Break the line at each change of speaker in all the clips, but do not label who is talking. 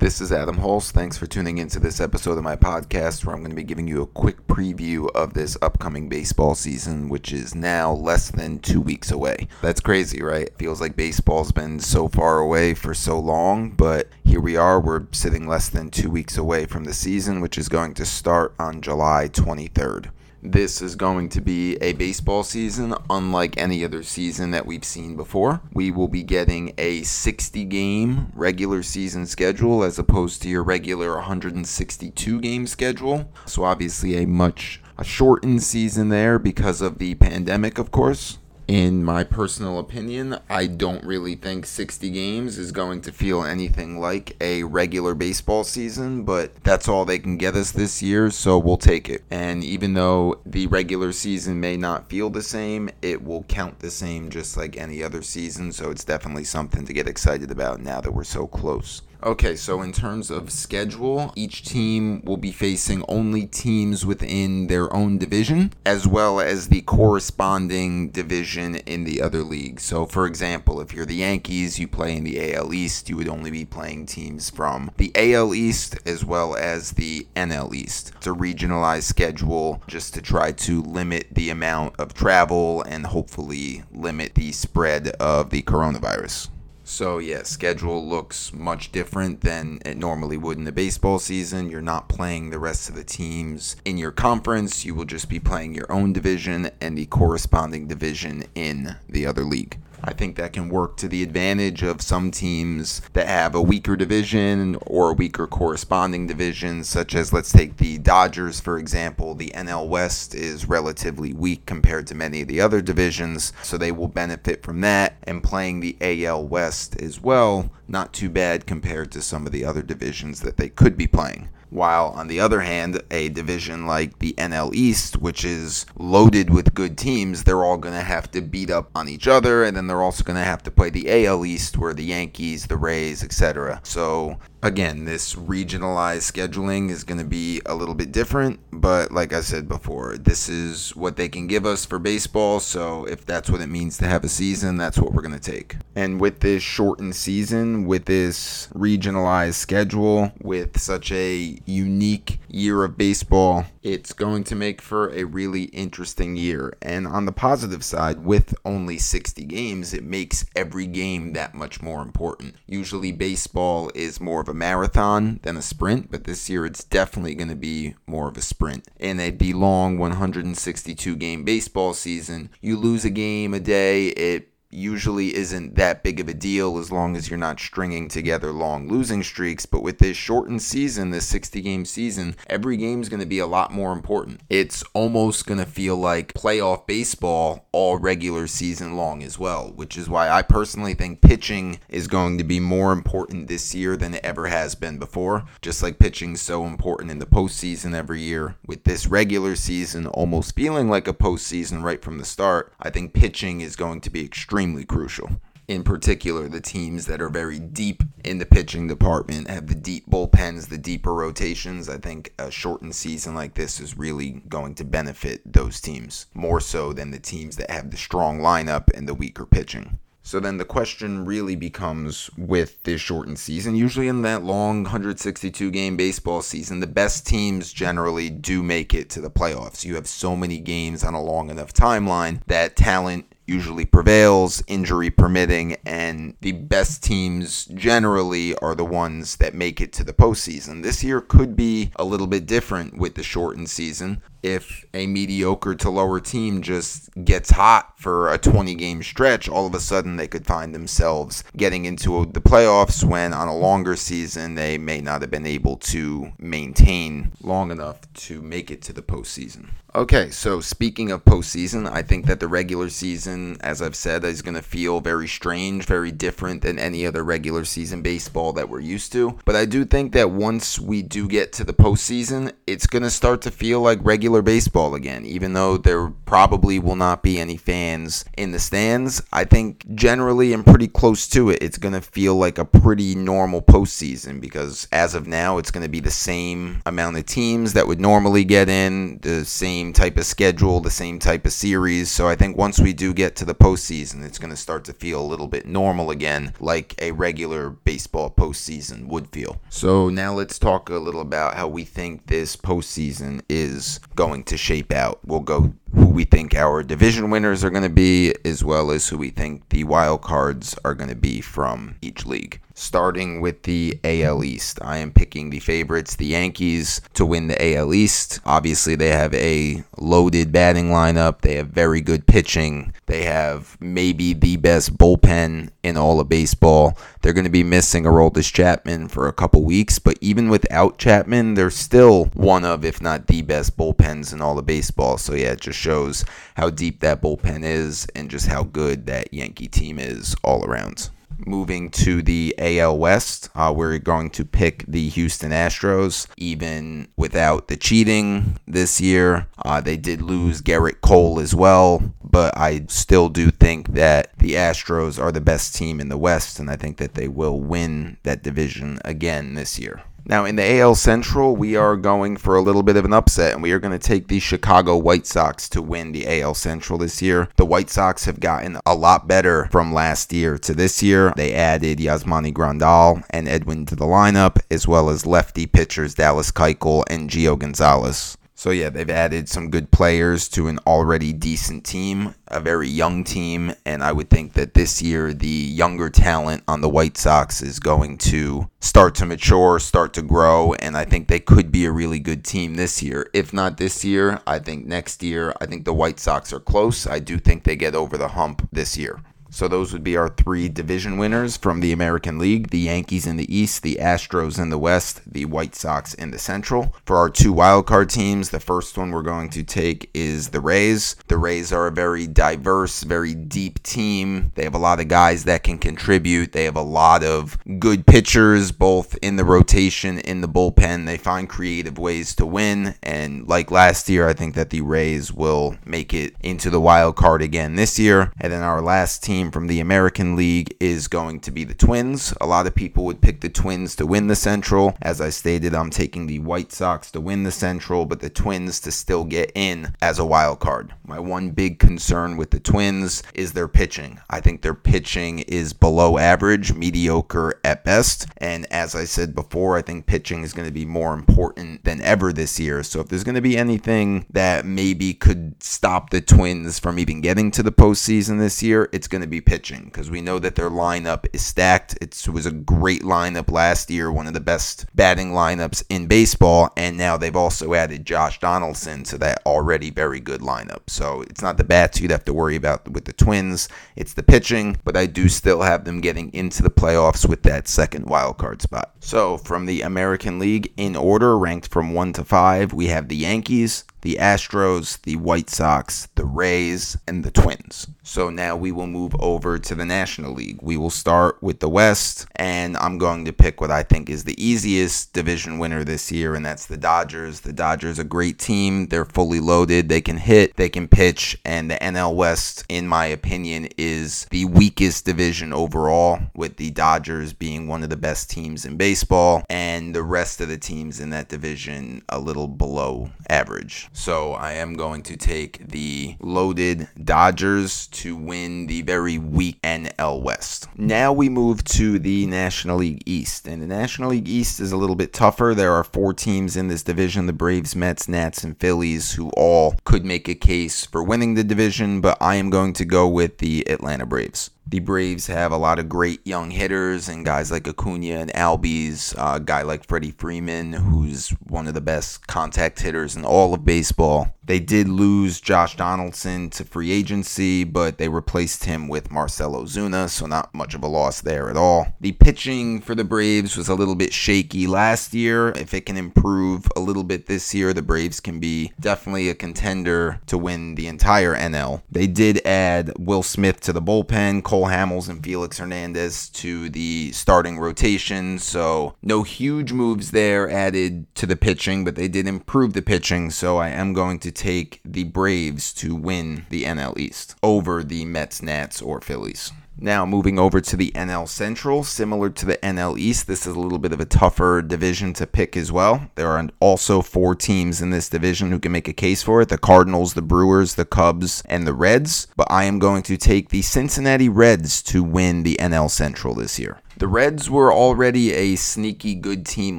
This is Adam Hulse. Thanks for tuning into this episode of my podcast where I'm going to be giving you a quick preview of this upcoming baseball season, which is now less than two weeks away. That's crazy, right? Feels like baseball's been so far away for so long, but here we are. We're sitting less than two weeks away from the season, which is going to start on July 23rd. This is going to be a baseball season unlike any other season that we've seen before. We will be getting a 60 game regular season schedule as opposed to your regular 162 game schedule. So, obviously, a much a shortened season there because of the pandemic, of course in my personal opinion, I don't really think 60 games is going to feel anything like a regular baseball season, but that's all they can get us this year, so we'll take it. And even though the regular season may not feel the same, it will count the same just like any other season, so it's definitely something to get excited about now that we're so close. Okay, so in terms of schedule, each team will be facing only teams within their own division, as well as the corresponding division in the other league. So, for example, if you're the Yankees, you play in the AL East, you would only be playing teams from the AL East as well as the NL East. It's a regionalized schedule just to try to limit the amount of travel and hopefully limit the spread of the coronavirus. So yeah, schedule looks much different than it normally would in the baseball season. You're not playing the rest of the teams in your conference. You will just be playing your own division and the corresponding division in the other league. I think that can work to the advantage of some teams that have a weaker division or a weaker corresponding division, such as let's take the Dodgers, for example. The NL West is relatively weak compared to many of the other divisions, so they will benefit from that. And playing the AL West as well, not too bad compared to some of the other divisions that they could be playing. While on the other hand, a division like the NL East, which is loaded with good teams, they're all going to have to beat up on each other, and then they're also going to have to play the AL East, where the Yankees, the Rays, etc. So again, this regionalized scheduling is going to be a little bit different, but like I said before, this is what they can give us for baseball. So if that's what it means to have a season, that's what we're going to take. And with this shortened season, with this regionalized schedule, with such a unique year of baseball, it's going to make for a really interesting year. And on the positive side, with only 60 games, it makes every game that much more important. Usually, baseball is more of a marathon than a sprint, but this year it's definitely going to be more of a sprint. In a long 162 game baseball season, you lose a game a day, it usually isn't that big of a deal as long as you're not stringing together long losing streaks. But with this shortened season, this 60 game season, every game is going to be a lot more important. It's almost going to feel like playoff baseball all regular season long as well, which is why I personally think pitching is going to be more important this year than it ever has been before. Just like pitching so important in the postseason every year, with this regular season almost feeling like a postseason right from the start, I think pitching is going to be extremely extremely crucial. In particular, the teams that are very deep in the pitching department have the deep bullpens, the deeper rotations. I think a shortened season like this is really going to benefit those teams more so than the teams that have the strong lineup and the weaker pitching. So then the question really becomes with this shortened season, usually in that long 162 game baseball season, the best teams generally do make it to the playoffs. You have so many games on a long enough timeline that talent usually prevails, injury permitting, and the best teams generally are the ones that make it to the postseason. This year could be a little bit different with the shortened season if a mediocre to lower team just gets hot for a 20 game stretch, all of a sudden they could find themselves getting into the playoffs when on a longer season they may not have been able to maintain long enough to make it to the postseason. Okay, so speaking of postseason, I think that the regular season, as I've said, is going to feel very strange, very different than any other regular season baseball that we're used to. But I do think that once we do get to the postseason, it's going to start to feel like regular baseball again, even though there probably will not be any fans in the stands. I think generally and pretty close to it, it's going to feel like a pretty normal postseason because as of now, it's going to be the same amount of teams that would normally get in, the same same type of schedule, the same type of series. So I think once we do get to the postseason, it's going to start to feel a little bit normal again, like a regular baseball postseason would feel. So now let's talk a little about how we think this postseason is going to shape out. We'll go who we think our division winners are going to be, as well as who we think the wild cards are going to be from each league. Starting with the AL East, I am picking the favorites, the Yankees, to win the AL East. Obviously, they have a loaded batting lineup, they have very good pitching, they have maybe the best bullpen in all of baseball. They're going to be missing Aroldis Chapman for a couple weeks, but even without Chapman, they're still one of, if not the best bullpens in all of baseball. So, yeah, just shows how deep that bullpen is and just how good that Yankee team is all around moving to the AL West. Uh, we're going to pick the Houston Astros, even without the cheating this year. Uh, they did lose Gerrit Cole as well, but I still do think that the Astros are the best team in the West, and I think that they will win that division again this year. Now, in the AL Central, we are going for a little bit of an upset, and we are going to take the Chicago White Sox to win the AL Central this year. The White Sox have gotten a lot better from last year to this year. They added Yasmani Grandal and Edwin to the lineup, as well as lefty pitchers Dallas Keuchel and Gio Gonzalez. So yeah, they've added some good players to an already decent team, a very young team, and I would think that this year the younger talent on the White Sox is going to start to mature, start to grow, and I think they could be a really good team this year. If not this year, I think next year. I think the White Sox are close. I do think they get over the hump this year. So those would be our three division winners from the American League the Yankees in the East, the Astros in the West, the White Sox in the Central. For our two wildcard teams, the first one we're going to take is the Rays. The Rays are a very diverse, very deep team. They have a lot of guys that can contribute. They have a lot of good pitchers, both in the rotation, in the bullpen. They find creative ways to win. And like last year, I think that the Rays will make it into the wild card again this year. And then our last team team from the American League is going to be the Twins. A lot of people would pick the Twins to win the Central. As I stated, I'm taking the White Sox to win the Central, but the Twins to still get in as a wild card. My one big concern with the Twins is their pitching. I think their pitching is below average, mediocre at best. And as I said before, I think pitching is going to be more important than ever this year. So if there's going to be anything that maybe could stop the Twins from even getting to the postseason this year, it's going to be pitching because we know that their lineup is stacked. It's, it was a great lineup last year, one of the best batting lineups in baseball, and now they've also added Josh Donaldson to that already very good lineup. So it's not the bats you'd have to worry about with the Twins, it's the pitching, but I do still have them getting into the playoffs with that second wild card spot. So from the American League in order, ranked from 1 to 5, we have the Yankees, the Astros, the White Sox, the Rays, and the Twins. So now we will move over to the National League. We will start with the West, and I'm going to pick what I think is the easiest division winner this year, and that's the Dodgers. The Dodgers, a great team. They're fully loaded. They can hit, they can pitch, and the NL West, in my opinion, is the weakest division overall, with the Dodgers being one of the best teams in baseball, and the rest of the teams in that division a little below average. So I am going to take the loaded Dodgers to win the very weak NL West. Now we move to the National League East. And the National League East is a little bit tougher. There are four teams in this division the Braves, Mets, Nats, and Phillies who all could make a case for winning the division, but I am going to go with the Atlanta Braves. The Braves have a lot of great young hitters and guys like Acuna and Albies, a guy like Freddie Freeman, who's one of the best contact hitters in all of baseball. They did lose Josh Donaldson to free agency, but they replaced him with Marcell Ozuna, so not much of a loss there at all. The pitching for the Braves was a little bit shaky last year. If it can improve a little bit this year, the Braves can be definitely a contender to win the entire NL. They did add Will Smith to the bullpen, Cole Hamels and Felix Hernandez to the starting rotation, so no huge moves there added to the pitching, but they did improve the pitching, so I am going to take the Braves to win the NL East over the Mets, Nats, or Phillies. Now, moving over to the NL Central, similar to the NL East, this is a little bit of a tougher division to pick as well. There are also four teams in this division who can make a case for it the Cardinals, the Brewers, the Cubs, and the Reds. But I am going to take the Cincinnati Reds to win the NL Central this year. The Reds were already a sneaky good team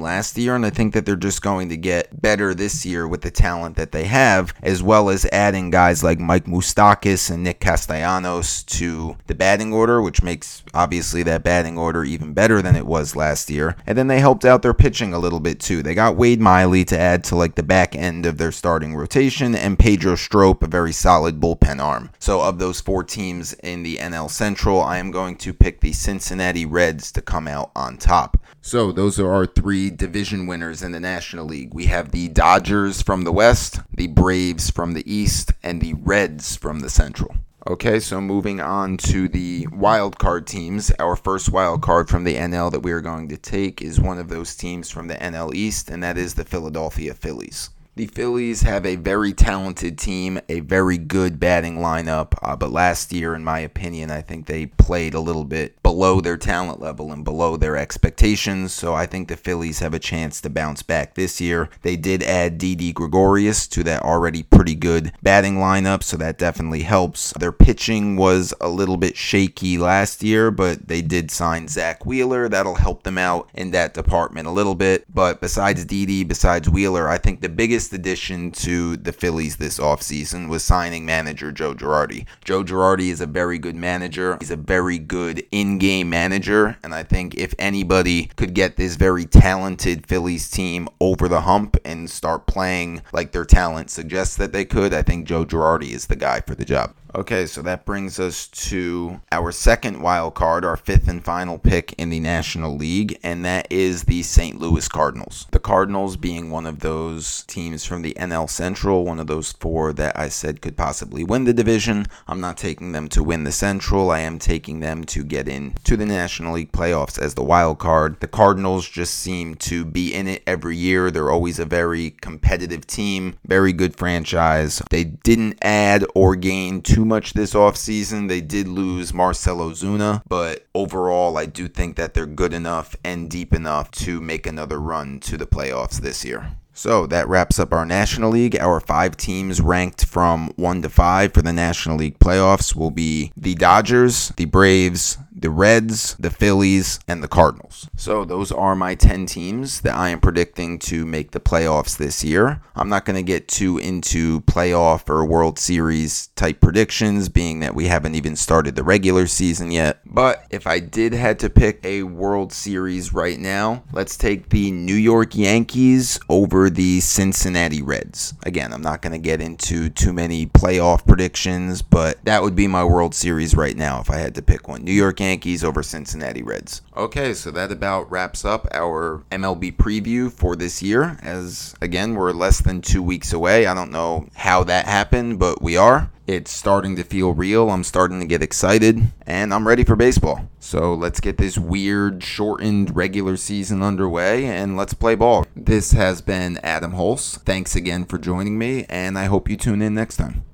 last year, and I think that they're just going to get better this year with the talent that they have, as well as adding guys like Mike Moustakas and Nick Castellanos to the batting order, which makes obviously that batting order even better than it was last year. And then they helped out their pitching a little bit too. They got Wade Miley to add to like the back end of their starting rotation, and Pedro Strop, a very solid bullpen arm. So, of those four teams in the NL Central, I am going to pick the Cincinnati Reds to come out on top. So, those are our three division winners in the National League. We have the Dodgers from the West, the Braves from the East, and the Reds from the Central. Okay, so moving on to the wild card teams. Our first wild card from the NL that we are going to take is one of those teams from the NL East, and that is the Philadelphia Phillies. The Phillies have a very talented team, a very good batting lineup, uh, but last year, in my opinion, I think they played a little bit below their talent level and below their expectations. So I think the Phillies have a chance to bounce back this year. They did add Didi Gregorius to that already pretty good batting lineup, so that definitely helps. Their pitching was a little bit shaky last year, but they did sign Zack Wheeler. That'll help them out in that department a little bit. But besides Didi, besides Wheeler, I think the biggest biggest addition to the Phillies this offseason was signing manager Joe Girardi. Joe Girardi is a very good manager. He's a very good in-game manager, and I think if anybody could get this very talented Phillies team over the hump and start playing like their talent suggests that they could, I think Joe Girardi is the guy for the job. Okay, so that brings us to our second wild card, our fifth and final pick in the National League, and that is the St. Louis Cardinals. The Cardinals being one of those teams from the NL Central, one of those four that I said could possibly win the division. I'm not taking them to win the Central. I am taking them to get into the National League playoffs as the wild card. The Cardinals just seem to be in it every year. They're always a very competitive team, very good franchise. They didn't add or gain too too much this offseason. They did lose Marcell Ozuna, but overall, I do think that they're good enough and deep enough to make another run to the playoffs this year. So that wraps up our National League. Our five teams ranked from 1 to 5 for the National League playoffs will be the Dodgers, the Braves, the Reds, the Phillies, and the Cardinals. So those are my 10 teams that I am predicting to make the playoffs this year. I'm not going to get too into playoff or World Series type predictions, being that we haven't even started the regular season yet. But if I did had to pick a World Series right now, let's take the New York Yankees over the Cincinnati Reds. Again, I'm not going to get into too many playoff predictions, but that would be my World Series right now if I had to pick one. New York Yankees Yankees over Cincinnati Reds. Okay, so that about wraps up our MLB preview for this year. As again, we're less than two weeks away. I don't know how that happened, but we are. It's starting to feel real. I'm starting to get excited, and I'm ready for baseball. So let's get this weird, shortened regular season underway and let's play ball. This has been Adam Hulse. Thanks again for joining me, and I hope you tune in next time.